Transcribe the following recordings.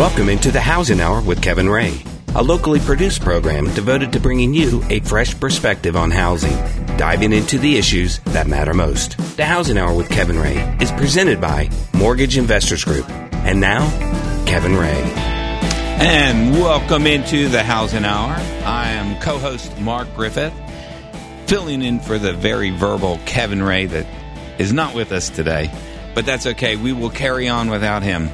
Welcome into the Housing Hour with Kevin Ray, a locally produced program devoted to bringing you a fresh perspective on housing, diving into the issues that matter most. The Housing Hour with Kevin Ray is presented by Mortgage Investors Group. And now, Kevin Ray. And welcome into the Housing Hour. I am co host Mark Griffith, filling in for the very verbal Kevin Ray that is not with us today. But that's okay. We will carry on without him.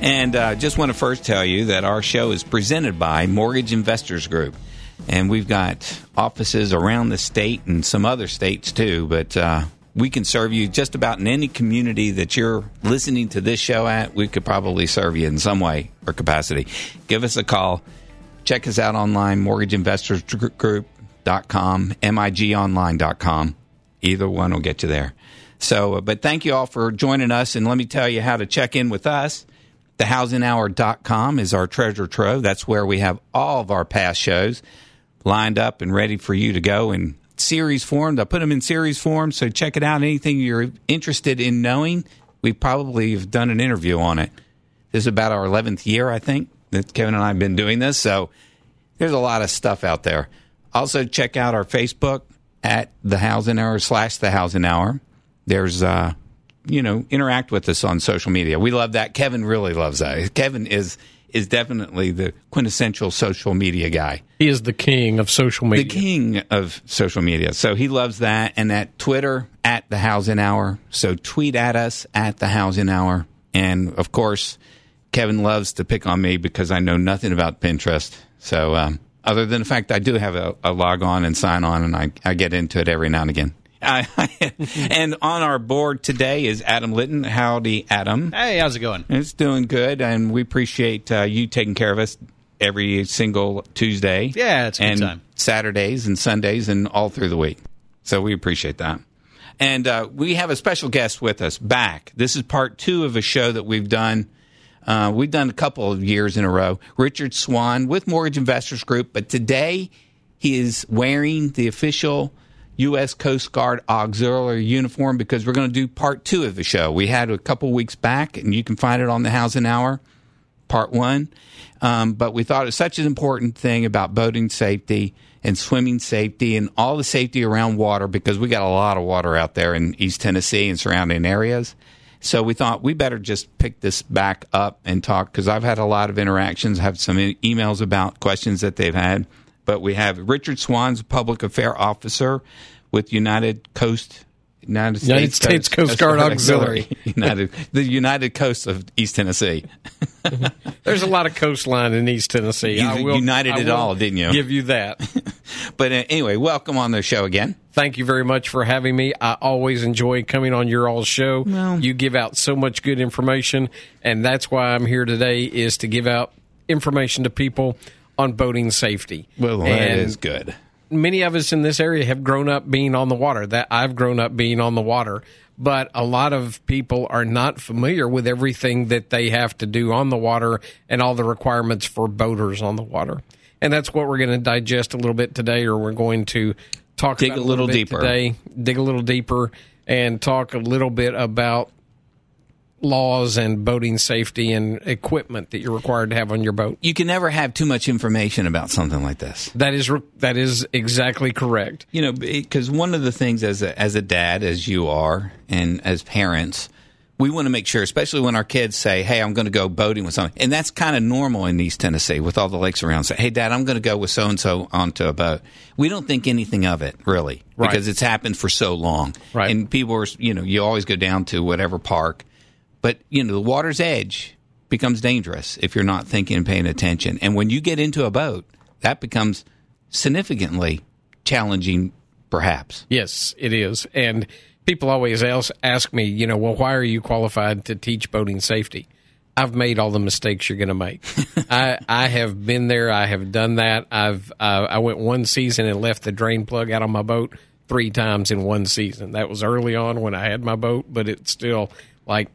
And uh, just want to first tell you that our show is presented by Mortgage Investors Group. And we've got offices around the state and some other states too. But uh, we can serve you just about in any community that you're listening to this show at. We could probably serve you in some way or capacity. Give us a call. Check us out online, mortgageinvestorsgroup.com, migonline.com. Either one will get you there. So, uh, but thank you all for joining us. And let me tell you how to check in with us. TheHousingHour.com is our treasure trove. That's where we have all of our past shows lined up and ready for you to go in series form. I put them in series form, so check it out. Anything you're interested in knowing, we probably have done an interview on it. This is about our 11th year, I think, that Kevin and I have been doing this. So there's a lot of stuff out there. Also, check out our Facebook at The Housing Hour slash The Housing Hour. There's uh, you know, interact with us on social media. We love that. Kevin really loves that. Kevin is is definitely the quintessential social media guy. He is the king of social media. The king of social media. So he loves that. And at Twitter at the Housing Hour. So tweet at us at the Housing Hour. And of course, Kevin loves to pick on me because I know nothing about Pinterest. So um, other than the fact I do have a, a log on and sign on, and I, I get into it every now and again. and on our board today is Adam Litton. Howdy, Adam. Hey, how's it going? It's doing good, and we appreciate uh, you taking care of us every single Tuesday. Yeah, it's and time. Saturdays and Sundays and all through the week. So we appreciate that. And uh, we have a special guest with us back. This is part two of a show that we've done. Uh, we've done a couple of years in a row. Richard Swan with Mortgage Investors Group, but today he is wearing the official U.S. Coast Guard auxiliary uniform because we're going to do part two of the show. We had a couple weeks back, and you can find it on the Housing Hour, part one. Um, but we thought it was such an important thing about boating safety and swimming safety and all the safety around water because we got a lot of water out there in East Tennessee and surrounding areas. So we thought we better just pick this back up and talk because I've had a lot of interactions, have some e- emails about questions that they've had but we have Richard Swans, public affair officer with United Coast. United States, United States Coast, Coast Guard Auxiliary, Auxiliary. United, the United Coast of East Tennessee. There's a lot of coastline in East Tennessee. You I will, united I it all, didn't you? Give you that. but uh, anyway, welcome on the show again. Thank you very much for having me. I always enjoy coming on your all show. Well, you give out so much good information, and that's why I'm here today is to give out information to people on boating safety. Well, and that is good. Many of us in this area have grown up being on the water. That I've grown up being on the water, but a lot of people are not familiar with everything that they have to do on the water and all the requirements for boaters on the water. And that's what we're going to digest a little bit today, or we're going to talk dig a little, little deeper today, dig a little deeper, and talk a little bit about laws and boating safety and equipment that you're required to have on your boat. You can never have too much information about something like this. That is that is exactly correct. You know, because one of the things as a, as a dad, as you are, and as parents, we want to make sure, especially when our kids say, "Hey, I'm going to go boating with someone," and that's kind of normal in East Tennessee with all the lakes around. Say, "Hey, Dad, I'm going to go with so and so onto a boat." We don't think anything of it really right. because it's happened for so long, right? And people are, you know, you always go down to whatever park but, you know, the water's edge becomes dangerous if you're not thinking and paying attention. And when you get into a boat, that becomes significantly challenging, perhaps. Yes, it is. And people always ask me, you know, well, why are you qualified to teach boating safety? I've made all the mistakes you're going to make. I I have been there. I have done that. I've uh, I went one season and left the drain plug out on my boat three times in one season. That was early on when I had my boat, but it's still like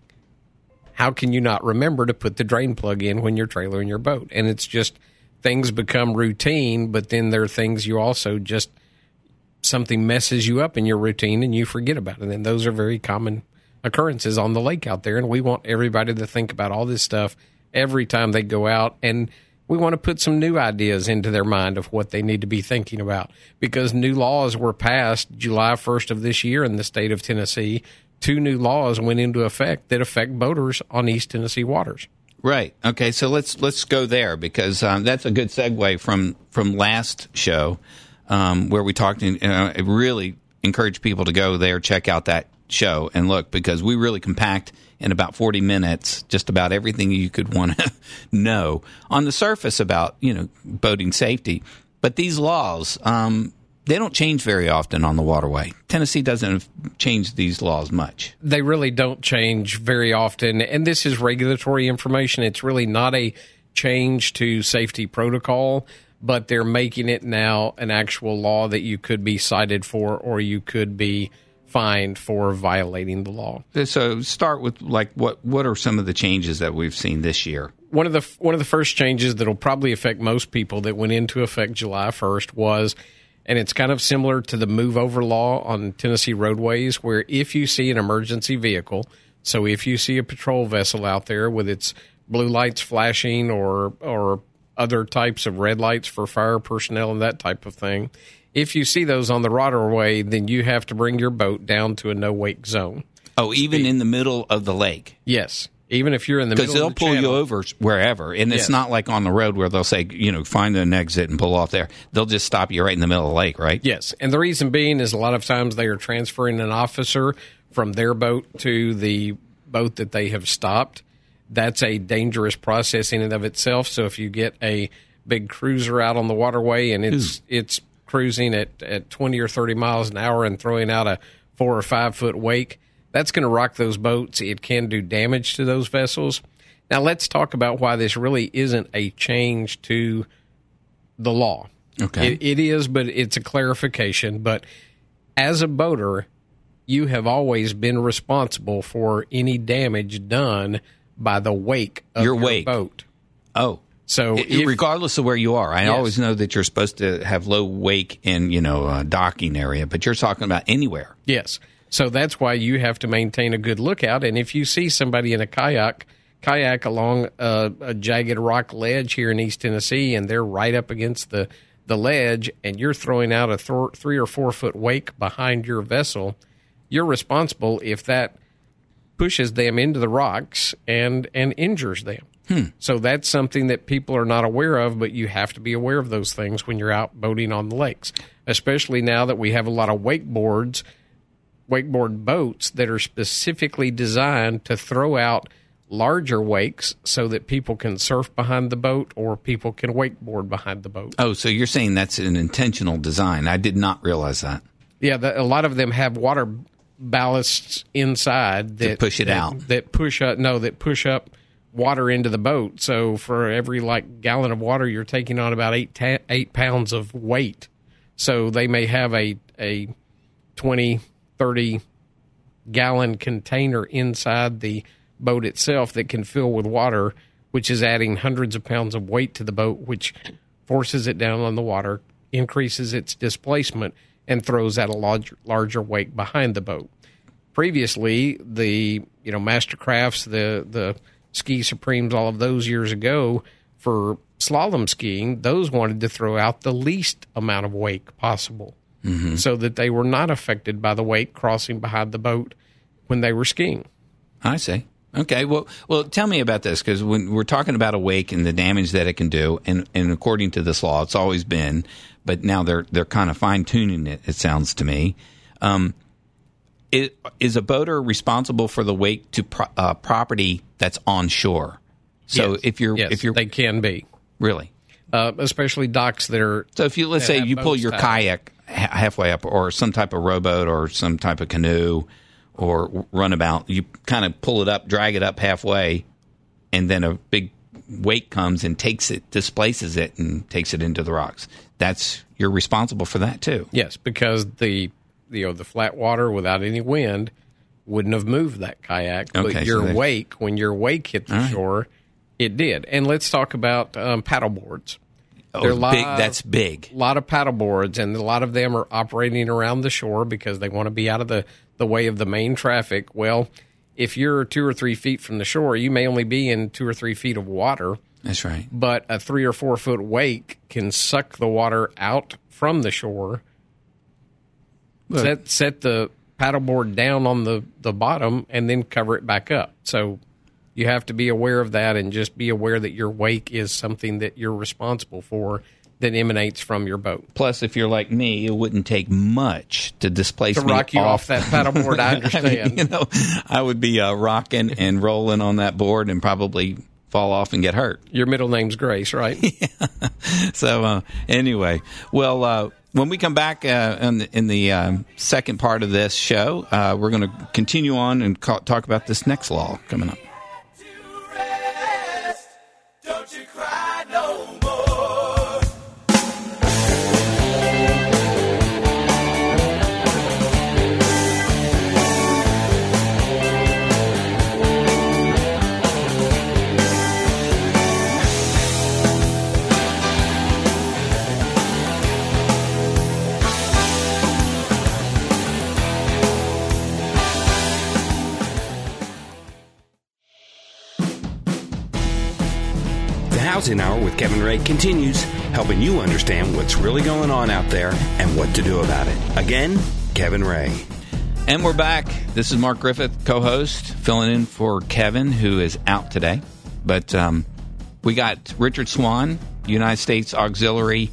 how can you not remember to put the drain plug in when you're trailering your boat? And it's just things become routine, but then there are things you also just something messes you up in your routine and you forget about it. And those are very common occurrences on the lake out there. And we want everybody to think about all this stuff every time they go out. And we want to put some new ideas into their mind of what they need to be thinking about because new laws were passed July 1st of this year in the state of Tennessee. Two new laws went into effect that affect boaters on East Tennessee waters. Right. Okay. So let's let's go there because um, that's a good segue from from last show um, where we talked. And uh, I really encourage people to go there, check out that show, and look because we really compact in about 40 minutes just about everything you could want to know on the surface about you know boating safety. But these laws, um, they don't change very often on the waterway. Tennessee doesn't change these laws much. They really don't change very often, and this is regulatory information. It's really not a change to safety protocol, but they're making it now an actual law that you could be cited for or you could be fined for violating the law. So start with like what what are some of the changes that we've seen this year? One of the one of the first changes that'll probably affect most people that went into effect July 1st was and it's kind of similar to the move over law on Tennessee roadways where if you see an emergency vehicle, so if you see a patrol vessel out there with its blue lights flashing or or other types of red lights for fire personnel and that type of thing, if you see those on the waterway, then you have to bring your boat down to a no wake zone. Oh, even in the middle of the lake. Yes, even if you're in the middle of the lake. because they'll the pull channel. you over wherever, and it's Yes. not like on the road where they'll say, you know, find an exit and pull off there. They'll just stop you right in the middle of the lake, right? Yes, and the reason being is a lot of times they are transferring an officer from their boat to the boat that they have stopped. That's a dangerous process in and of itself. So if you get a big cruiser out on the waterway and it's it's cruising at, at twenty or thirty miles an hour and throwing out a four or five foot wake, that's going to rock those boats. It can do damage to those vessels. Now let's talk about why this really isn't a change to the law. Okay. It, it is, but it's a clarification. But as a boater, you have always been responsible for any damage done by the wake of Your your, wake. boat. Oh, So I- if- regardless of where you are, I Yes. always know that you're supposed to have low wake in you know a docking area, but you're talking about anywhere. Yes. So that's why you have to maintain a good lookout. And if you see somebody in a kayak, kayak along a, a jagged rock ledge here in East Tennessee, and they're right up against the, the ledge, and you're throwing out a th- three or four foot wake behind your vessel, you're responsible if that pushes them into the rocks and and injures them. Hmm. So that's something that people are not aware of, but you have to be aware of those things when you're out boating on the lakes, especially now that we have a lot of wakeboards, wakeboard boats that are specifically designed to throw out larger wakes so that people can surf behind the boat or people can wakeboard behind the boat. Oh, so you're saying that's an intentional design? I did not realize that. Yeah, the, a lot of them have water ballasts inside that push it that- out. That push up no, that push up water into the boat. So for every like gallon of water, you're taking on about eight ta- eight pounds of weight. So they may have a a 20, 30 gallon container inside the boat itself that can fill with water, which is adding hundreds of pounds of weight to the boat, which forces it down on the water, increases its displacement, and throws out a larger, larger wake behind the boat. Previously, the you know Mastercrafts, the the Ski Supremes, all of those years ago for slalom skiing, those wanted to throw out the least amount of wake possible so that they were not affected by the wake crossing behind the boat when they were skiing. I see. Okay. Well, well, tell me about this because when we're talking about a wake and the damage that it can do, and, and according to this law, it's always been, but now they're they're kind of fine tuning it. It sounds to me. Um, it, is a boater responsible for the wake to pro, uh, property that's on shore? So Yes. if you're yes, if you're they can be, really uh, especially docks that are so if you let's say you pull your kayak halfway up, or some type of rowboat, or some type of canoe, or runabout, you kind of pull it up, drag it up halfway, and then a big wake comes and takes it, displaces it, and takes it into the rocks. That's you're responsible for that too. yes, because the you know the flat water without any wind wouldn't have moved that kayak, Okay, but so your they- wake when your wake hit the shore, it did. And let's talk about um, paddle boards. Oh, They're big. live- That's big. a lot of paddle boards, and a lot of them are operating around the shore because they want to be out of the, the way of the main traffic. Well, if you're two or three feet from the shore, you may only be in two or three feet of water, That's right. but a three or four foot wake can suck the water out from the shore. Set set the paddleboard down on the, the bottom and then cover it back up. So you have to be aware of that and just be aware that your wake is something that you're responsible for that emanates from your boat. Plus, if you're like me, it wouldn't take much to displace To me rock you off that paddleboard, I I mean, understand. you know, I would be uh, rocking and rolling on that board and probably fall off and get hurt. Your middle name's Grace, right? yeah. So uh, anyway, well, uh, when we come back uh, in the, in the um, second part of this show, uh, we're going to continue on and ca- talk about this next law coming up. Don't you Housing Hour with Kevin Ray continues, helping you understand what's really going on out there and what to do about it. Again, Kevin Ray. And we're back. This is Mark Griffith, co-host, filling in for Kevin, who is out today. But um, we got Richard Swan, United States Auxiliary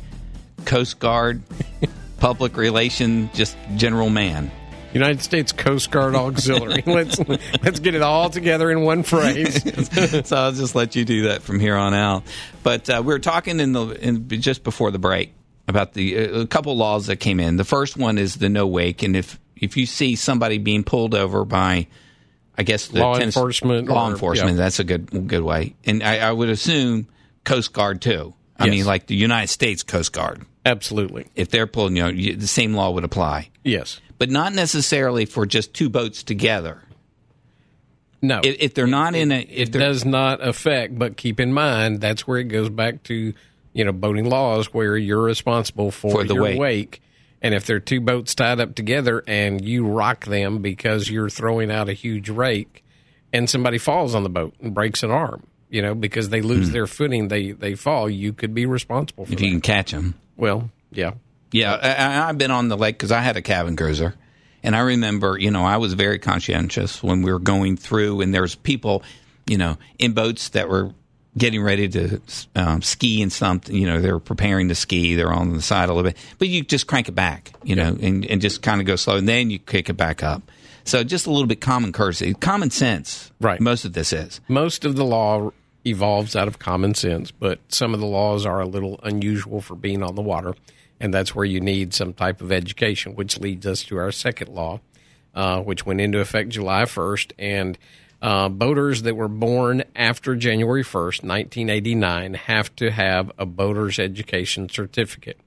Coast Guard, public relation, just general man. United States Coast Guard Auxiliary. let's let's get it all together in one phrase. so I'll just let you do that from here on out. But uh, we were talking in the in, just before the break about the uh, a couple laws that came in. The first one is the no wake, and if if you see somebody being pulled over by, I guess the Law Tennessee- enforcement law or- enforcement, yeah. that's a good good way. And I, I would assume Coast Guard too. I Yes. mean, like the United States Coast Guard. Absolutely. If they're pulling, you know, you, the same law would apply, Yes. But not necessarily for just two boats together. No. If, if they're not in a, if it does not affect, but keep in mind that's where it goes back to, you know, boating laws where you're responsible for, For the your wake. wake. And if there are two boats tied up together and you rock them because you're throwing out a huge rake and somebody falls on the boat and breaks an arm, you know, because they lose hmm. their footing, they, they fall, you could be responsible for if that. you can catch them. well, yeah. Yeah, I, I've been on the lake because I had a cabin cruiser, and I remember, you know, I was very conscientious when we were going through, and there's people, you know, in boats that were getting ready to um, ski and something. You know, they're preparing to ski. They're on the side a little bit, but you just crank it back, you know, and, and just kind of go slow, and then you kick it back up. So just a little bit common courtesy, common sense. Right. Most of this is. most of the law evolves out of common sense, but some of the laws are a little unusual for being on the water, and that's where you need some type of education, which leads us to our second law, uh, which went into effect July 1st. And uh, boaters that were born after January 1st, 1989, have to have a boater's education certificate.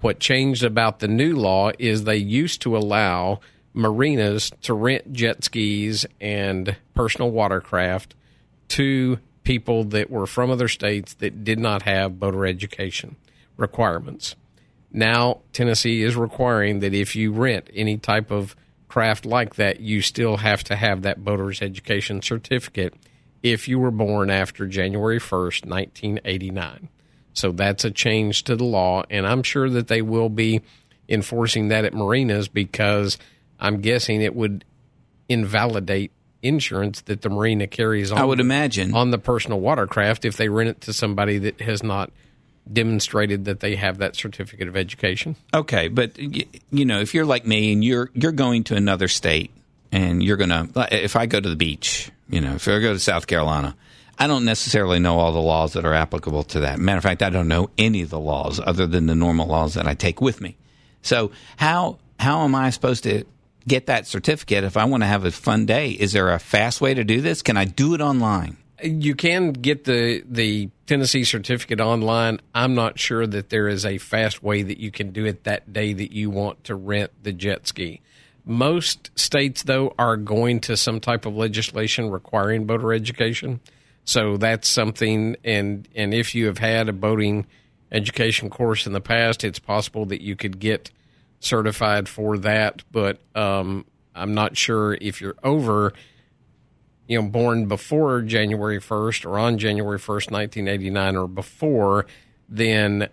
What changed about the new law is they used to allow marinas to rent jet skis and personal watercraft to people that were from other states that did not have boater education requirements. Now, Tennessee is requiring that if you rent any type of craft like that, you still have to have that boater's education certificate if you were born after January 1st, 1989. So that's a change to the law, and I'm sure that they will be enforcing that at marinas because I'm guessing it would invalidate insurance that the marina carries on I would imagine. on the personal watercraft if they rent it to somebody that has not demonstrated that they have that certificate of education. Okay, but you know, if you're like me and you're you're going to another state and you're gonna, if I go to the beach, you know, if I go to South Carolina, I don't necessarily know all the laws that are applicable to that. Matter of fact, I don't know any of the laws other than the normal laws that I take with me. So how how am I supposed to get that certificate if I want to have a fun day? Is there a fast way to do this? Can I do it online? You can get the the Tennessee certificate online. I'm not sure that there is a fast way that you can do it that day that you want to rent the jet ski. Most states, though, are going to some type of legislation requiring boater education. So that's something, and and if you have had a boating education course in the past, it's possible that you could get certified for that. But um, I'm not sure if you're over you know born before January 1st or on January 1st, 1989 or before, then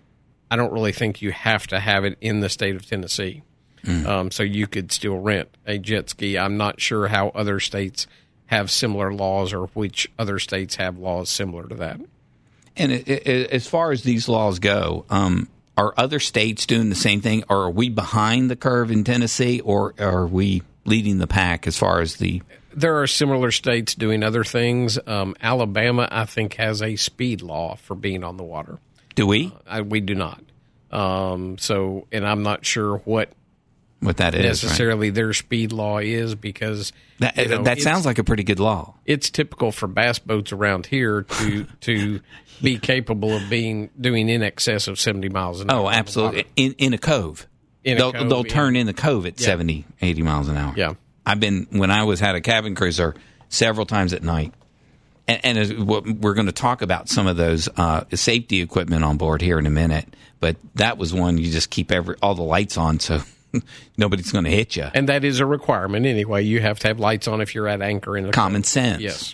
I don't really think you have to have it in the state of Tennessee. Um, so you could still rent a jet ski. I'm not sure how other states have similar laws or which other states have laws similar to that. And it, it, as far as these laws go, um, are other states doing the same thing, or are we behind the curve in Tennessee, or are we leading the pack as far as the? There are similar states doing other things. Um, Alabama, I think, has a speed law for being on the water. Do we? I, we do not. Um, so, and I'm not sure what What that is? right? necessarily their speed law is because That, you know, that sounds like a pretty good law. it's typical for bass boats around here to to be capable of being doing in excess of 70 miles an hour. Oh, absolutely. In in a cove. In they'll cove, they'll yeah. turn in the cove at Yeah. 70, 80 miles an hour. Yeah. I've been when I was had a cabin cruiser several times at night. And, and we're going to talk about some of those uh, safety equipment on board here in a minute, but that was one you just keep every all the lights on so nobody's going to hit you. And that is a requirement anyway. You have to have lights on if you're at anchor in the Common sense. Yes.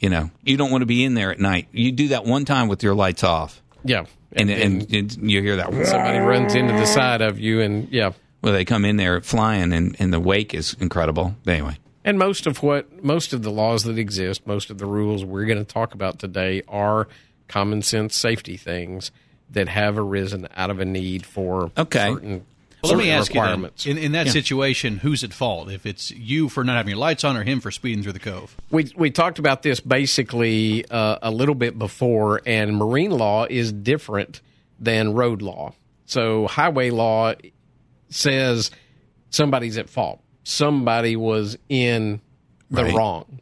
You know, you don't want to be in there at night. You do that one time with your lights off, Yeah. and then and, and you hear that. One. Somebody runs into the side of you and yeah. Well, they come in there flying, and, and the wake is incredible. Anyway, And most of what most of the laws that exist, most of the rules we're going to talk about today are common sense safety things that have arisen out of a need for Okay. certain, Well, let me ask you then, in, in that situation, who's at fault? If it's you for not having your lights on, or him for speeding through the cove? we we talked about this basically uh, a little bit before, and marine law is different than road law. So highway law says somebody's at fault. Somebody was in the Right. wrong.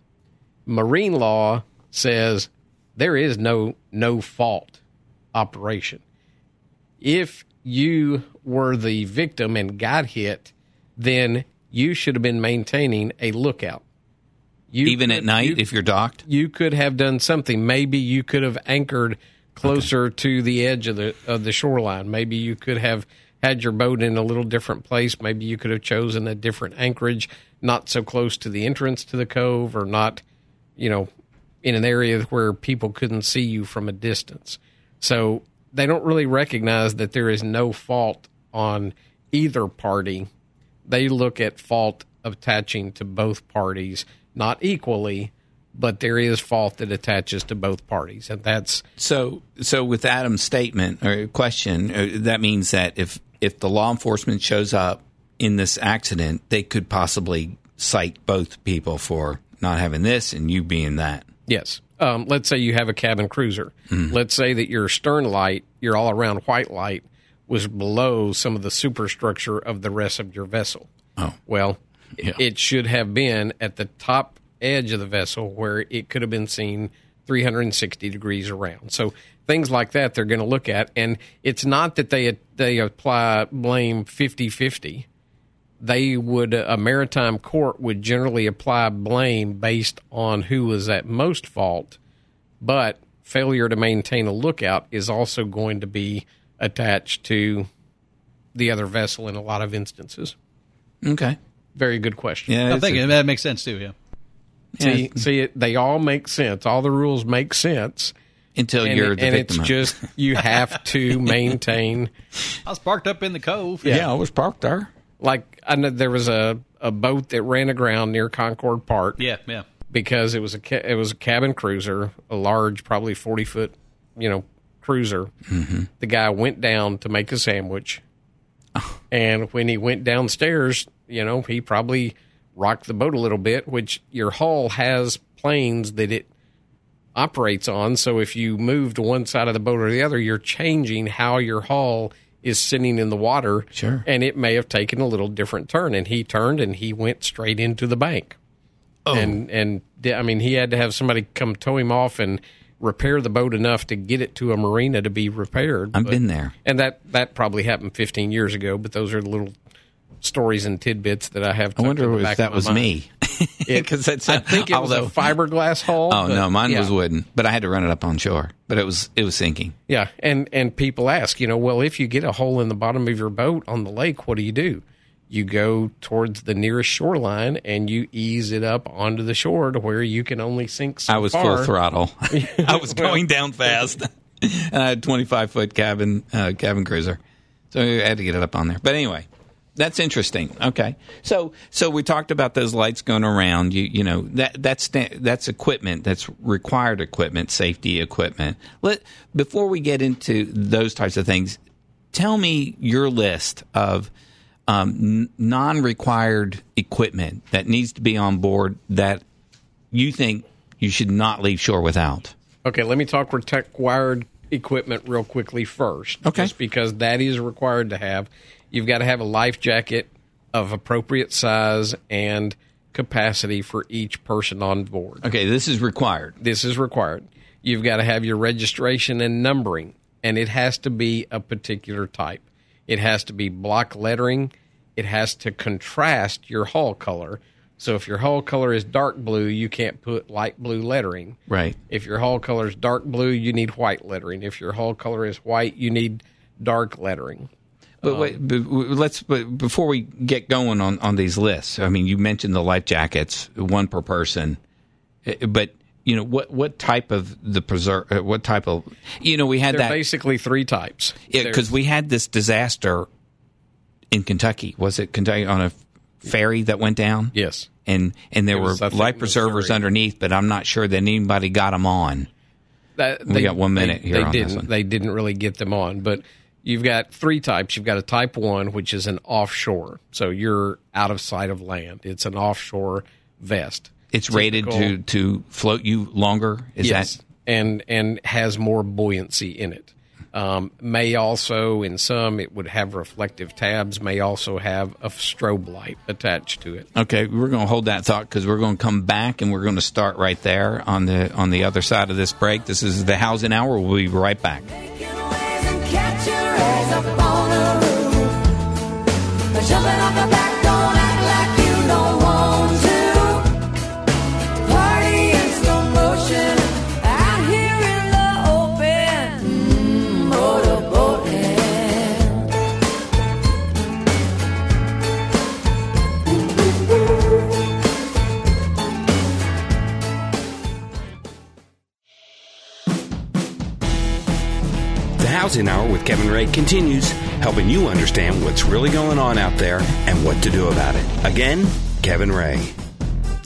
Marine law says there is no no fault operation. If you were the victim and got hit, then you should have been maintaining a lookout. You even at night, you- if you're docked, you could have done something. Maybe you could have anchored closer to the edge of the of the shoreline. Maybe you could have had your boat in a little different place. Maybe you could have chosen a different anchorage, not so close to the entrance to the cove, or not, you know, in an area where people couldn't see you from a distance. So they don't really recognize that there is no fault on either party. They look at fault attaching to both parties, not equally, but there is fault that attaches to both parties, and that's So, so with Adam's statement or question, uh, that means that if if the law enforcement shows up in this accident, they could possibly cite both people for not having this and you being that. Yes. Um, let's say you have a cabin cruiser. Let's say that your stern light, your all around white light, was below some of the superstructure of the rest of your vessel. Oh. Well, Yeah. it should have been at the top edge of the vessel where it could have been seen 360 degrees around. So things like that they're going to look at. And it's not that they, they apply blame 50 50 they would a maritime court would generally apply blame based on who was at most fault, but failure to maintain a lookout is also going to be attached to the other vessel in a lot of instances. Okay. Very good question. Yeah. I think a- that makes sense too. Yeah. See, yeah, see, it, they all make sense. All the rules make sense, until and, you're it- the and victim. it's just you have to maintain I was parked up in the cove. yeah, I was parked there. like I know there was a, a boat that ran aground near Concord Park. Yeah. Yeah. because it was a ca- it was a cabin cruiser, a large, probably forty foot, you know, cruiser. Mm-hmm. The guy went down to make a sandwich, and when he went downstairs, you know, he probably rocked the boat a little bit. Which your hull has planes that it operates on. So if you move to one side of the boat or the other, you're changing how your hull is sitting in the water. Sure. And it may have taken a little different turn. And he turned and he went straight into the bank. Oh. And and I mean he had to have somebody come tow him off and repair the boat enough to get it to a marina to be repaired. I've But- been there. and that that probably happened 15 years ago. But those are the little stories and tidbits that I have. I wonder tucked in the if that was mind. me. Because I think it was a fiberglass hull. Oh but- no, mine yeah. was wooden, but I had to run it up on shore. But it was it was sinking. Yeah, and and people ask, you know, well, if you get a hole in the bottom of your boat on the lake, what do you do? you go towards the nearest shoreline and you ease it up onto the shore to where you can only sink so I was far. full throttle. I was going down fast. and I had 25 foot cabin uh, cabin cruiser, so I had to get it up on there. But anyway, that's interesting. Okay, so so we talked about those lights going around. You you know that that's that's equipment that's required equipment, safety equipment. Let before we get into those types of things, tell me your list of um, n- non-required equipment that needs to be on board that you think you should not leave shore without. Okay, let me talk required equipment real quickly first. Okay. Just because that is required to have. You've got to have a life jacket of appropriate size and capacity for each person on board. Okay, this is required. This is required. You've got to have your registration and numbering, and it has to be a particular type. It has to be block lettering. It has to contrast your hull color. So if your hull color is dark blue, you can't put light blue lettering. Right. If your hull color is dark blue, you need white lettering. If your hull color is white, you need dark lettering. But wait, but let's. But before we get going on on these lists, I mean, you mentioned the life jackets, one per person, Eh, but you know what what type of the preserve? uh, What type of you know we had that basically three types. yeah because we had this disaster in Kentucky. Was it Kentucky on a ferry that went down? Yes. and and there It were life preservers Missouri. underneath, but I'm not sure that anybody got them on. That, We got one minute they, here They on didn't. one. They didn't really get them on, but you've got three types. You've got a type one, which is an offshore, so you're out of sight of land. It's an offshore vest. It's rated to to float you longer. Is yes, that and and has more buoyancy in it. Um, may also, in some, it would have reflective tabs. May also have a strobe light attached to it. okay? We're going to hold that thought because we're going to come back and we're going to start right there on the on the other side of this break. This is the housing hour. We'll be right back. Up on the roof. Jumping Housing Hour with Kevin Ray continues, helping you understand what's really going on out there and what to do about it. Again, Kevin Ray.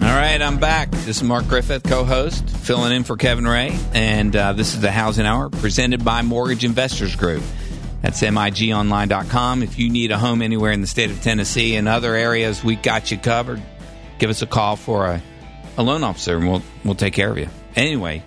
All right, I'm back. This is Mark Griffith, co-host, filling in for Kevin Ray, and uh, this is the Housing Hour presented by Mortgage Investors Group. That's migonline.com. If you need a home anywhere in the state of Tennessee and other areas, we got you covered. Give us a call for a, a loan officer, and we'll we'll take care of you. Anyway,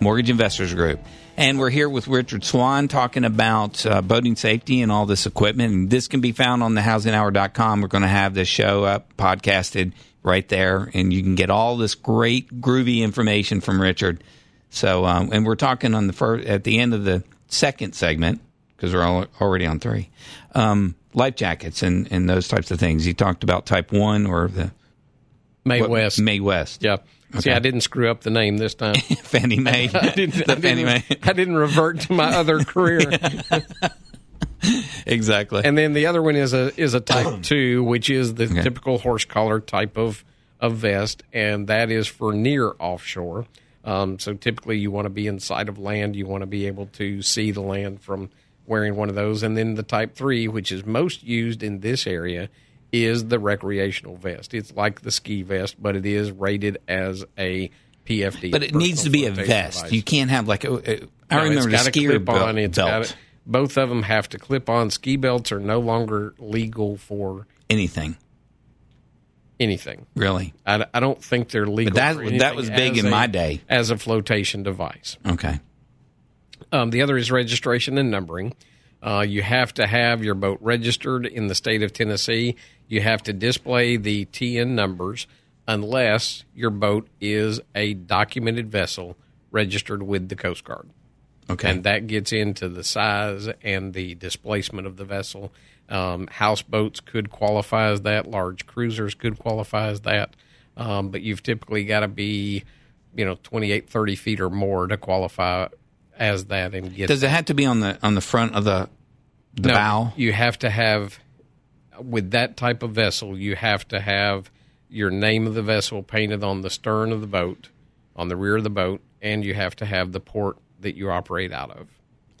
Mortgage Investors Group. And we're here with Richard Swan talking about uh, boating safety and all this equipment. And this can be found on thehousinghour.com. We're going to have this show up, podcasted right there, and you can get all this great, groovy information from Richard. So, um, and we're talking on the first, at the end of the second segment, because we're all, already on three, um, life jackets and, and those types of things. He talked about type one or the May what- West. Mae West. Yeah. See, I didn't screw up the name this time. Fannie Mae. I didn't, the I, Fannie didn't, I didn't revert to my other career. exactly. And then the other one is a is a type two, which is the Okay. typical horse collar type of of vest, and that is for near offshore. Um, so typically, you want to be in sight of land. You want to be able to see the land from wearing one of those. And then the type three, which is most used in this area, is the recreational vest. It's like the ski vest, but it is rated as a PFD. But it needs to be a vest. device. You can't have like a, a- I No, remember the it's got a skier on. It's belt. got both of them have to clip on. Ski belts are no longer legal for anything anything. really. I, I don't think they're legal. But that- that was big in a- my day. as a flotation device. Okay. Um, the other is registration and numbering. Uh, you have to have your boat registered in the state of Tennessee. You have to display the TN numbers unless your boat is a documented vessel registered with the Coast Guard. Okay. and that gets into the size and the displacement of the vessel. Um, houseboats could qualify as that. Large cruisers could qualify as that. Um, but you've typically got to be, you know, 28, 30 feet or more to qualify as that and get. Does it have to be on the on the front of the the No, bow? You have to have with that type of vessel, you have to have your name of the vessel painted on the stern of the boat, on the rear of the boat, and you have to have the port that you operate out of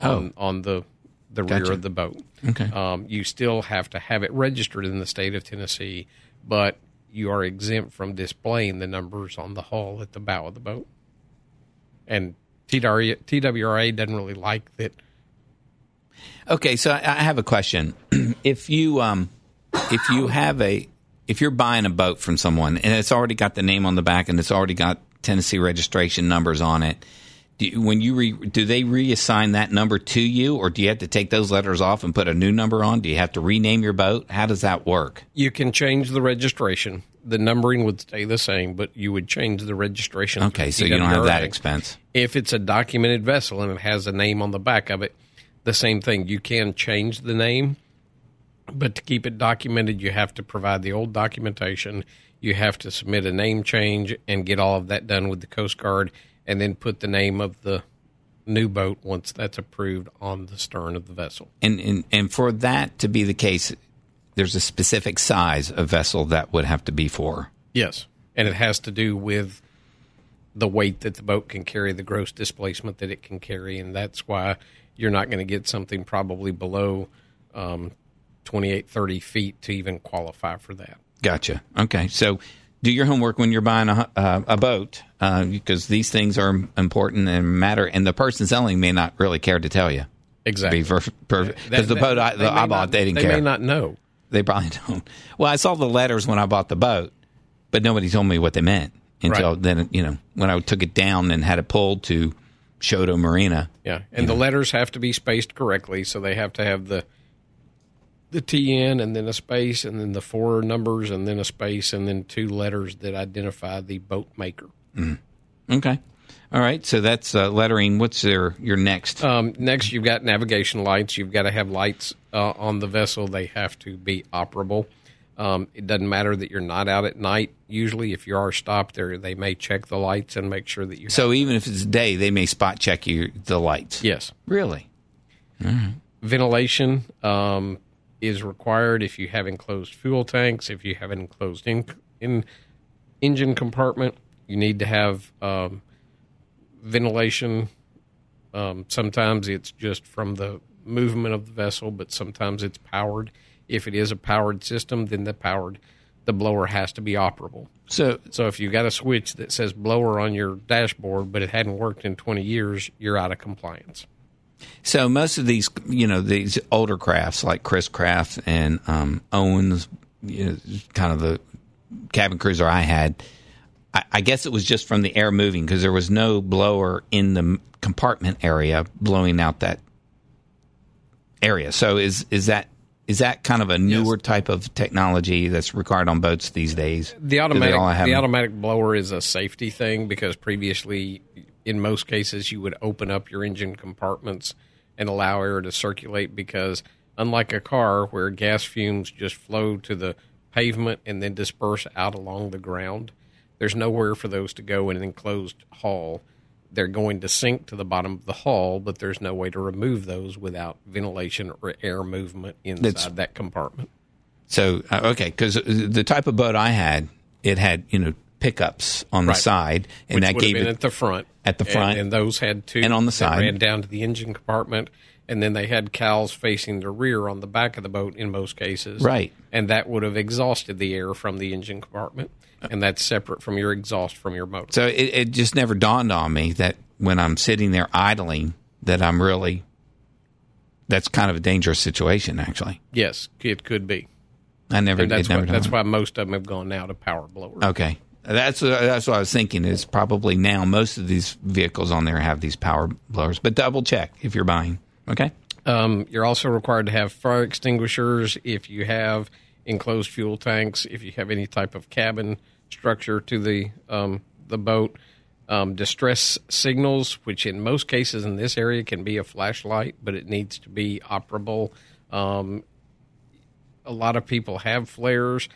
on, on the the rear of the boat. Okay. Um, you still have to have it registered in the state of Tennessee, but you are exempt from displaying the numbers on the hull at the bow of the boat. And TWRA, TWRA doesn't really like that. Okay, so I I have a question. if you um, if you have a if you're buying a boat from someone and it's already got the name on the back and it's already got Tennessee registration numbers on it, do you, when you re, do they reassign that number to you, or do you have to take those letters off and put a new number on? Do you have to rename your boat? How does that work? You can change the registration. The numbering would stay the same, but you would change the registration. Okay, so you don't have that expense. If it's a documented vessel and it has a name on the back of it, the same thing. You can change the name, but to keep it documented, you have to provide the old documentation. You have to submit a name change and get all of that done with the Coast Guard, and then put the name of the new boat once that's approved on the stern of the vessel. And, and and for that to be the case, there's a specific size of vessel that would have to be for. Yes, and it has to do with the weight that the boat can carry, the gross displacement that it can carry, and that's why you're not going to get something probably below um, 28, 30 feet to even qualify for that. Gotcha. Okay, so do your homework when you're buying a uh, a boat uh, because these things are important and matter, and the person selling may not really care to tell you. Exactly. Because the boat I, the I bought, they didn't they care. may not know. They probably don't. Well, I saw the letters when I bought the boat, but nobody told me what they meant until Right. then. You know, when I took it down and had it pulled to Choto Marina. Yeah, and the letters have to be spaced correctly, so they have to have the the TN and then a space and then the four numbers and then a space and then two letters that identify the boat maker. Mm. Okay. All right. So that's uh, lettering. What's your your next? Um, next, you've got navigation lights. You've got to have lights uh, on the vessel. They have to be operable. Um, it doesn't matter that you're not out at night. Usually, if you are stopped there, they may check the lights and make sure that you. so even if it's day, they may spot check you the lights. yes, Really? ventilation um, is required if you have enclosed fuel tanks. If you have an enclosed in, in engine compartment, you need to have um, ventilation. Um, sometimes it's just from the movement of the vessel, but sometimes it's powered. If it is a powered system, then the powered the blower has to be operable. So So if you got a switch that says blower on your dashboard, but it hadn't worked in 20 years, you're out of compliance. So most of these, you know, these older crafts like Chris Craft and um, Owens, you know, kind of the cabin cruiser I had. I, I guess it was just from the air moving because there was no blower in the compartment area blowing out that area. So is is that is that kind of a newer type of technology that's required on boats these days? The automatic the automatic blower is a safety thing because previously, in most cases, you would open up your engine compartments and allow air to circulate because unlike a car where gas fumes just flow to the pavement and then disperse out along the ground, there's nowhere for those to go in an enclosed hall. They're going to sink to the bottom of the hull, but there's no way to remove those without ventilation or air movement inside That's- that compartment. So uh, okay, because the type of boat I had, it had you know pickups on the side, and which that gave it at the front. At the And- front. and, those had two And on the side. ran down to the engine compartment, and then they had cowls facing the rear on the back of the boat in most cases. Right. and that would have exhausted the air from the engine compartment, and that's separate from your exhaust from your motor. So it, it just never dawned on me that when I'm sitting there idling, that I'm really that's kind of a dangerous situation. Actually, yes, it could be, I never. and that's never why, that's why most of them have gone now to power blowers. Okay, that's what- that's what I was thinking. Is probably now most of these vehicles on there have these power blowers, but double check if you're buying. Okay. Um, you're also required to have fire extinguishers if you have enclosed fuel tanks, if you have any type of cabin structure to the um, the boat. Um, distress signals, which in most cases in this area can be a flashlight, but it needs to be operable. Um, a lot of people have flares.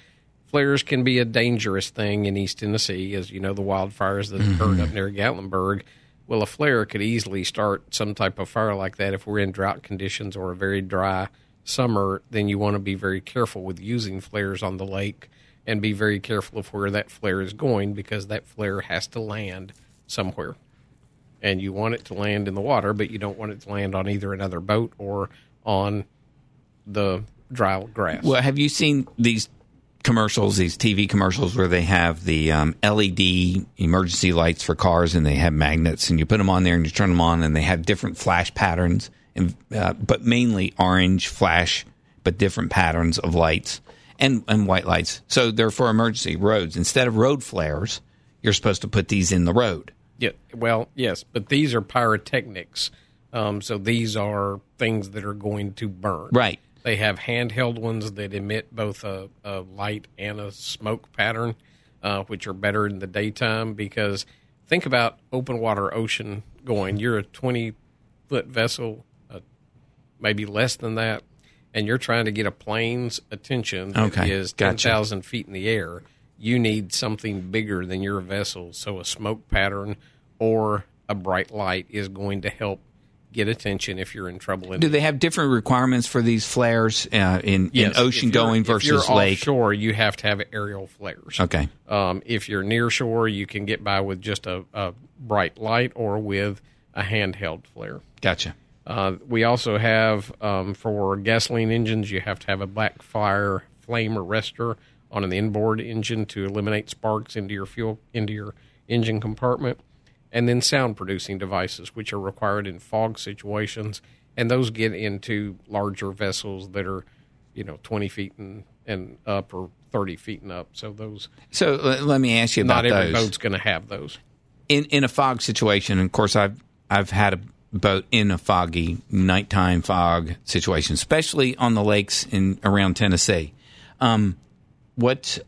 Flares can be a dangerous thing in East Tennessee, as you know, the wildfires that occurred up near Gatlinburg. Well, a flare could easily start some type of fire like that if we're in drought conditions or a very dry summer, then you want to be very careful with using flares on the lake and be very careful of where that flare is going because that flare has to land somewhere. And you want it to land in the water, but you don't want it to land on either another boat or on the dry grass. Well, have you seen these commercials, these TV commercials where they have the um, LED emergency lights for cars and they have magnets and you put them on there and you turn them on and they have different flash patterns, and, uh, but mainly orange flash, but different patterns of lights and, and white lights. So they're for emergency roads. Instead of road flares, you're supposed to put these in the road. Yeah, well, yes, but these are pyrotechnics. Um, so these are things that are going to burn. Right. They have handheld ones that emit both a, a light and a smoke pattern, uh, which are better in the daytime because think about open water ocean going. You're a 20 foot vessel, uh, maybe less than that, and you're trying to get a plane's attention that Okay, is gotcha. 10,000 feet in the air. You need something bigger than your vessel. So a smoke pattern or a bright light is going to help get attention if you're in trouble. In Do they have different requirements for these flares uh, in, Yes, in ocean if going versus you're lake? Offshore, you have to have aerial flares. Okay. Um, if you're near shore, you can get by with just a, a bright light or with a handheld flare. Gotcha. Uh, we also have um, for gasoline engines, you have to have a backfire flame arrestor on an inboard engine to eliminate sparks into your fuel into your engine compartment, and then sound producing devices, which are required in fog situations, and those get into larger vessels that are, you know, twenty feet and, and up or thirty feet and up. So those So let, let me ask you about not every those. boat's going to have those. in in a fog situation, of course, I've I've had a boat in a foggy nighttime fog situation, especially on the lakes in around Tennessee. Um, what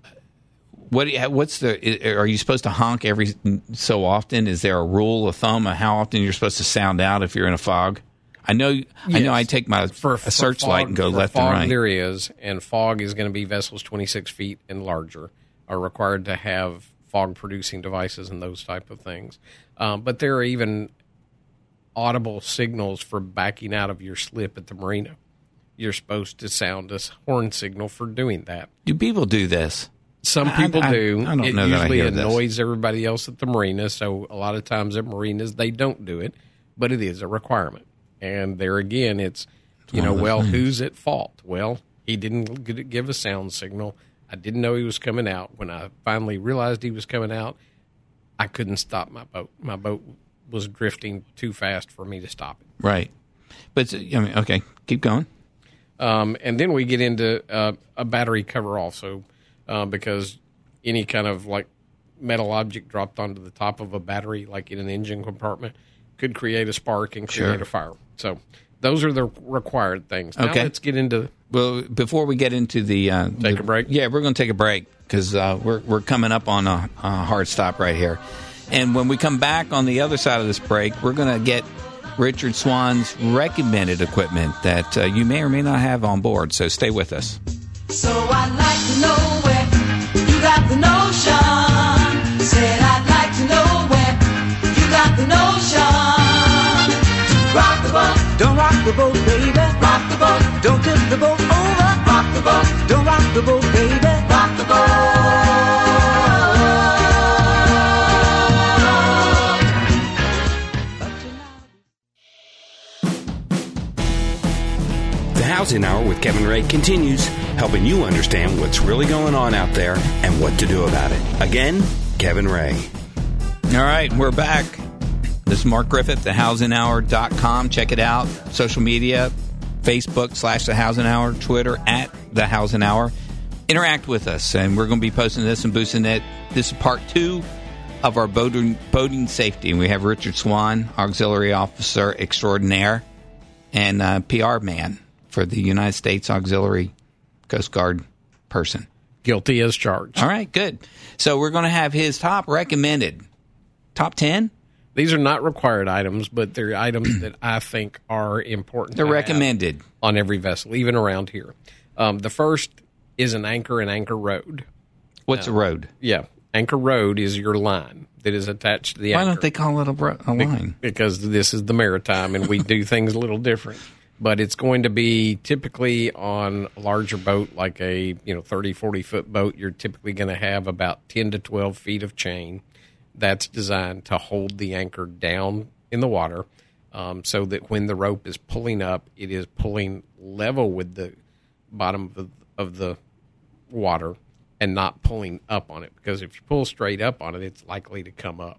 what what's the? Are you supposed to honk every so often? Is there a rule of thumb of how often you're supposed to sound out if you're in a fog? I know I know I take my for a searchlight fog- and go left and right. There is, and fog is going to be vessels 26 feet and larger are required to have fog producing devices and those type of things. Um, but there are even audible signals for backing out of your slip at the marina. You're supposed to sound a horn signal for doing that. Do people do this? Some people I- do. I don't it know that I usually hear this. annoys everybody else at the marina. So a lot of times at marinas they don't do it, but it is a requirement. And there again, it's you know, well, who's at fault? Well, he didn't give a sound signal. I didn't know he was coming out. When I finally realized he was coming out, I couldn't stop my boat. My boat was drifting too fast for me to stop it. Right, but I mean, okay, keep going. Um, and then we get into uh, a battery cover also, uh, because any kind of like metal object dropped onto the top of a battery, like in an engine compartment, could create a spark and create Sure. a fire. So those are the required things. Now Okay. let's get into Well, before we get into the uh, Take the- a break? yeah, we're going to take a break because uh, we're we're coming up on a, a hard stop right here. And when we come back on the other side of this break, we're going to get Richard Swan's recommended equipment that uh, you may or may not have on board. So stay with us. So I'd like to know where you got the notion. Said I'd like to know where you got the notion. Rock the boat, don't rock the boat, baby. Rock the boat, don't tip the boat over. Rock the boat, don't rock the boat, baby. Housing Hour with Kevin Ray continues, helping you understand what's really going on out there and what to do about it. Again, Kevin Ray. All right, we're back. This is Mark Griffith, thehousinghour.com. Check it out. Social media, Facebook slash The Housing Hour, Twitter at The Housing Hour. Interact with us, and we're going to be posting this and boosting it. This is part two of our boating, boating safety. We have Richard Swan, Auxiliary Officer Extraordinaire and uh, PR man for the United States Auxiliary Coast Guard person. guilty as charged. All right, good. So we're going to have his top recommended. Top 10? These are not required items, but they're items that I think are important. They're recommended. on every vessel, even around here. Um, the first is an anchor and anchor rode. What's a rode? Yeah, anchor rode is your line that is attached to the Why anchor. don't they call it a, ro- a line? because this is the maritime and we do things a little different. But it's going to be typically on a larger boat like a you know 30 40 foot boat you're typically going to have about 10 to 12 feet of chain that's designed to hold the anchor down in the water um, so that when the rope is pulling up it is pulling level with the bottom of the, of the water and not pulling up on it because if you pull straight up on it it's likely to come up.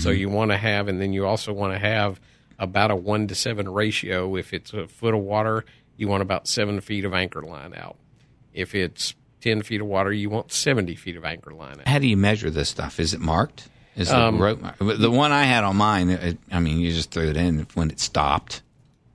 So you want to have and then you also want to have about a one to seven ratio if it's a foot of water you want about seven feet of anchor line out if it's 10 feet of water you want 70 feet of anchor line out How do you measure this stuff? Is it marked? Is the Um, rope marked? The one I had on mine, it, I mean, you just threw it in when it stopped.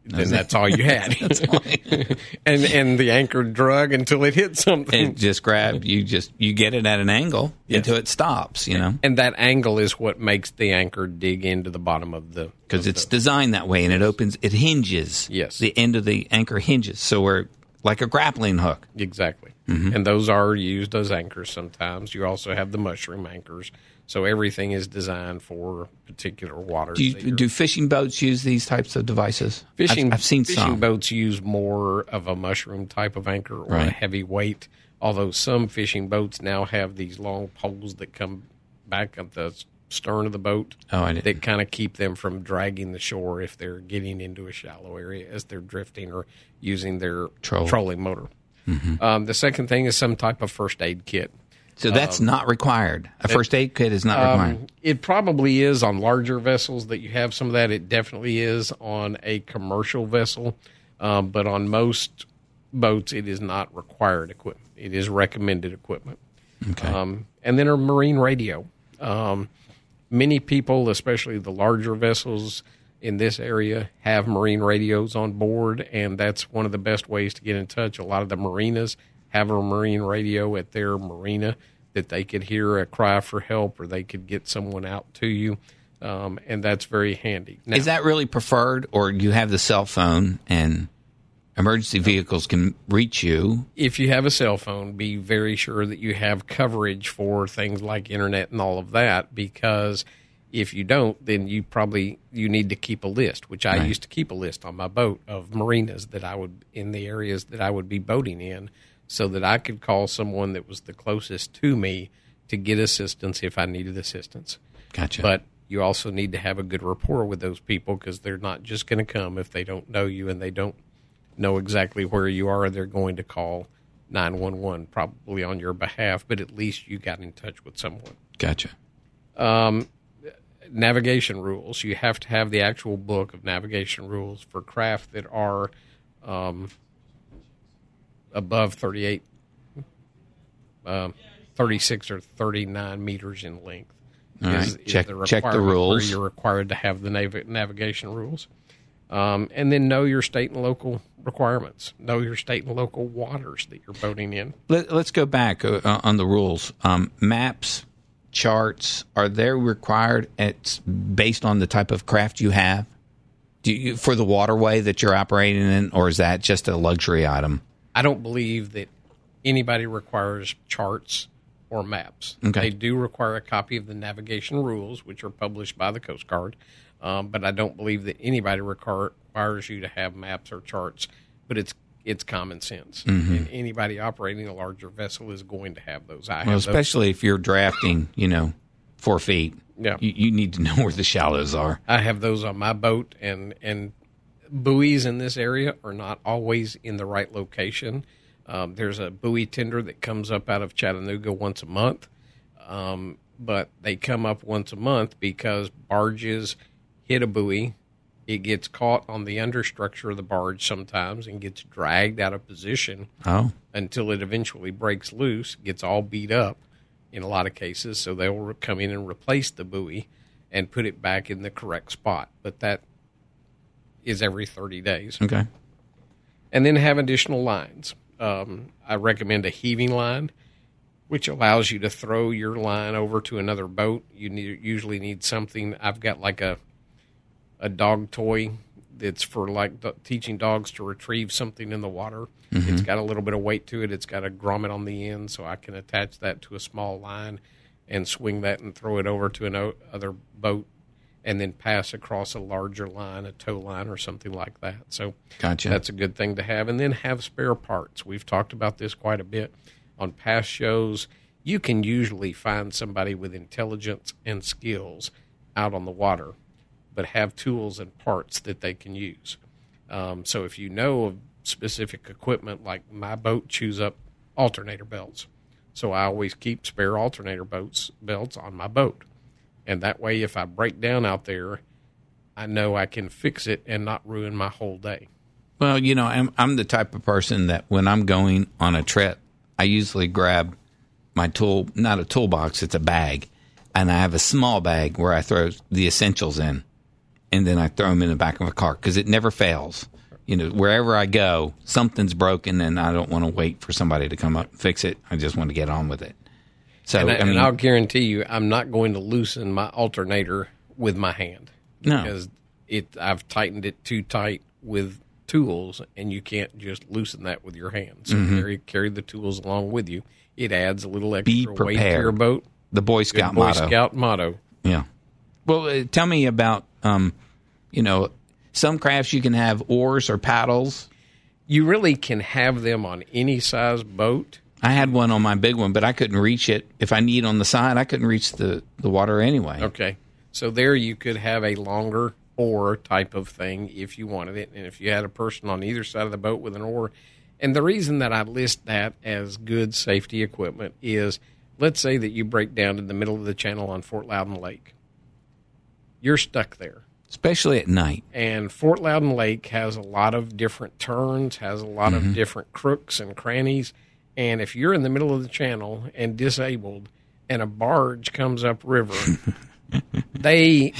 Then that's all you had and and the anchor drug until it hit something It just grab you. Just you get it at an angle Yes. until it stops. You know, and that angle is what makes the anchor dig into the bottom of the because it's the- designed that way, and it opens. It hinges. Yes. the end of the anchor hinges, so we're like a grappling hook. Exactly. Mm-hmm. And those are used as anchors sometimes. You also have the mushroom anchors. So everything is designed for particular waters. Do you, do fishing boats use these types of devices? fishing I've, I've seen fishing some. boats use more of a mushroom type of anchor or a heavy weight. Although some fishing boats now have these long poles that come back at the stern of the boat Oh, that kind of keep them from dragging the shore if they're getting into a shallow area as they're drifting or using their Troll. Mm-hmm. trolling motor. Um, the second thing is some type of first aid kit. So that's not required. A first aid kit is not required. Um, it probably is on larger vessels that you have some of that. It definitely is on a commercial vessel, um, but on most boats, it is not required equipment. It is recommended equipment. Okay. Um, and then a marine radio. Um, many people, especially the larger vessels in this area, have marine radios on board, and that's one of the best ways to get in touch. A lot of the marinas have a marine radio at their marina that they could hear a cry for help or they could get someone out to you, um, and that's very handy. Now, Is that really preferred, or you have the cell phone and emergency vehicles can reach you? if you have a cell phone, be very sure that you have coverage for things like internet and all of that because if you don't, then you probably you need to keep a list, which I used to keep a list on my boat of marinas that I would in the areas that I would be boating in so that I could call someone that was the closest to me to get assistance if I needed assistance. Gotcha. But you also need to have a good rapport with those people because they're not just going to come if they don't know you and they don't know exactly where you are. They're going to call 911 probably on your behalf, but at least you got in touch with someone. gotcha. Navigation rules. You have to have the actual book of navigation rules for craft that are um, above 38, um, 36 or 39 meters in length. All right. Check- check the rules. You're required to have the nav- navigation rules. Um, and then know your state and local requirements. Know your state and local waters that you're boating in. Let, us go back uh, on the rules. Um, maps, charts, are they required? It's based on the type of craft you have. Do you, for the waterway that you're operating in, or is that just a luxury item? I don't believe that anybody requires charts or maps. Okay. They do require a copy of the navigation rules, which are published by the Coast Guard, um, but I don't believe that anybody require, requires you to have maps or charts. But it's it's common sense, Mm-hmm. and anybody operating a larger vessel is going to have those. I have Well, those. especially if you're drafting, you know, four feet. Yeah. You, you need to know where the shallows are. I have those on my boat, and and buoys in this area are not always in the right location. Um, there's a buoy tender that comes up out of Chattanooga once a month, um, but they come up once a month because barges hit a buoy. It gets caught on the understructure of the barge sometimes and gets dragged out of position Oh, until it eventually breaks loose, gets all beat up in a lot of cases. So they'll come in and replace the buoy and put it back in the correct spot. But that is every 30 days. okay. And then have additional lines. Um, I recommend a heaving line, which allows you to throw your line over to another boat. You need, usually need something. I've got like a a dog toy that's for like teaching dogs to retrieve something in the water. It's got a little bit of weight to it. It's got a grommet on the end, so I can attach that to a small line and swing that and throw it over to another boat. And then pass across a larger line, a tow line, or something like that. So Gotcha. that's a good thing to have. And then have spare parts. We've talked about this quite a bit on past shows. You can usually find somebody with intelligence and skills out on the water, but have tools and parts that they can use. Um, so if you know of specific equipment, like my boat chews up alternator belts, so I always keep spare alternator bolts belts on my boat, and that way, if I break down out there, I know I can fix it and not ruin my whole day. Well, you know, I'm I'm the type of person that when I'm going on a trip, I usually grab my tool, not a toolbox, it's a bag, and I have a small bag where I throw the essentials in, and then I throw them in the back of a car because it never fails. You know, wherever I go, something's broken, and I don't want to wait for somebody to come up and fix it. I just want to get on with it. So And, I, I mean, and I'll guarantee you, I'm not going to loosen my alternator with my hand No. because it I've tightened it too tight with tools, and you can't just loosen that with your hands. So Mm-hmm. carry carry the tools along with you. It adds a little extra weight to your boat. the Boy Good Scout Boy motto. Scout motto. Yeah. Well, uh, tell me about, um, you know, some crafts you can have oars or paddles. You really can have them on any size boat. I had one on my big one, but I couldn't reach it. If I need on the side, I couldn't reach the, the water anyway. Okay. So there you could have a longer oar type of thing if you wanted it. And if you had a person on either side of the boat with an oar. And the reason that I list that as good safety equipment is let's say that you break down in the middle of the channel on Fort Loudoun Lake. You're stuck there. Especially at night. And Fort Loudoun Lake has a lot of different turns, has a lot of mm-hmm. different crooks and crannies. And if you're in the middle of the channel and disabled, and a barge comes up river, they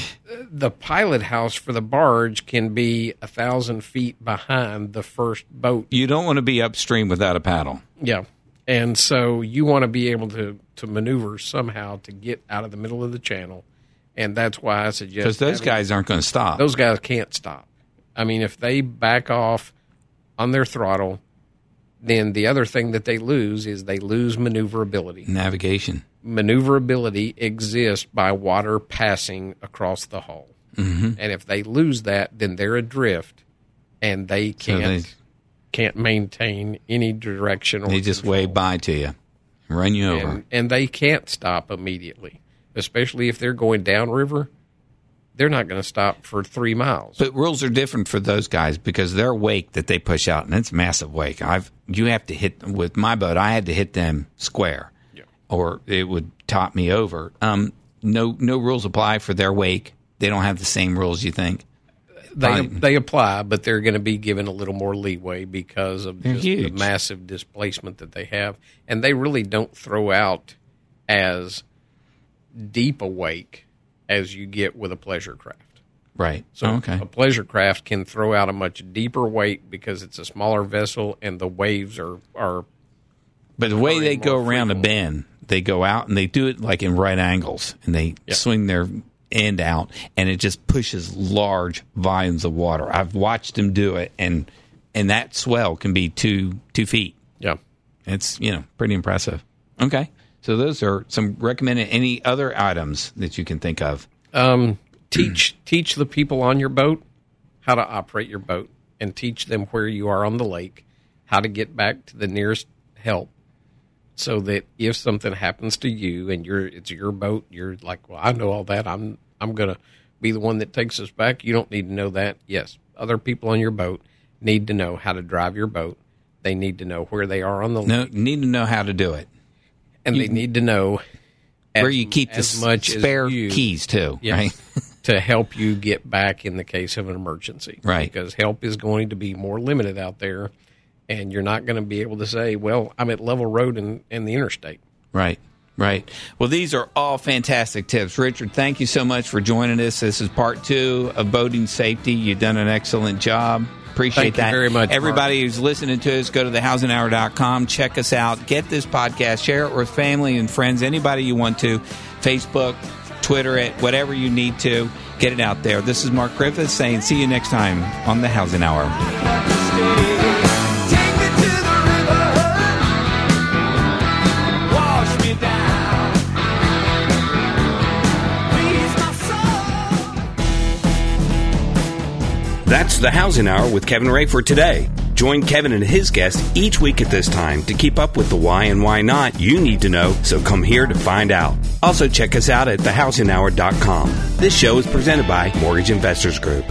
the pilot house for the barge can be a thousand feet behind the first boat. You don't want to be upstream without a paddle. Yeah. And so you want to be able to, to maneuver somehow to get out of the middle of the channel. And that's why I suggest Because those guys aren't going to stop. those guys can't stop. I mean, if they back off on their throttle, then the other thing that they lose is they lose maneuverability. Navigation. Maneuverability exists by water passing across the hull. Mm-hmm. And if they lose that, then they're adrift and they can't they, can't maintain any direction or they just control. wave by to you, run you over. and, and they can't stop immediately, especially if they're going downriver. They're not going to stop for three miles. But rules are different for those guys because their wake that they push out, and it's massive wake. I've you have to hit with my boat. I had to hit them square, or it would top me over. Um, no, no rules apply for their wake. They don't have the same rules. You think? they Fine. they apply, but they're going to be given a little more leeway because of just the massive displacement that they have, and they really don't throw out as deep a wake as you get with a pleasure craft. Right. So oh, okay. a pleasure craft can throw out a much deeper weight because it's a smaller vessel and the waves are are But the way they go around a bend, they go out and they do it like in right angles, and they Yeah. swing their end out, and it just pushes large volumes of water. I've watched them do it, and and that swell can be two two feet. yeah. It's you know pretty impressive. Okay, so those are some recommended. Any other items that you can think of? Um, teach teach the people on your boat how to operate your boat, and teach them where you are on the lake, how to get back to the nearest help, so that if something happens to you and you're it's your boat, you're like, well, I know all that. I'm I'm gonna be the one that takes us back. You don't need to know that. Yes, other people on your boat need to know how to drive your boat. They need to know where they are on the No, lake, need to know how to do it. And they need to know Where as- you keep the as much spare you- keys too, Yes. right? to help you get back in the case of an emergency. Right. Because help is going to be more limited out there, and you're not going to be able to say, well, I'm at Lovell Road and, and the interstate. Right, right. Well, these are all fantastic tips. Richard, thank you so much for joining us. This is part two of boating safety. You've done an excellent job. Appreciate Thank you that. very much, Mark. Everybody who's listening to us, go to thehousinghour.com. Check us out. Get this podcast. Share it with family and friends, anybody you want to. Facebook, Twitter it, whatever you need to. Get it out there. This is Mark Griffith saying see you next time on the Housing Hour. That's the Housing Hour with Kevin Ray for today. Join Kevin and his guests each week at this time to keep up with the why and why not you need to know, so come here to find out. Also, check us out at thehousinghour.com. This show is presented by Mortgage Investors Group.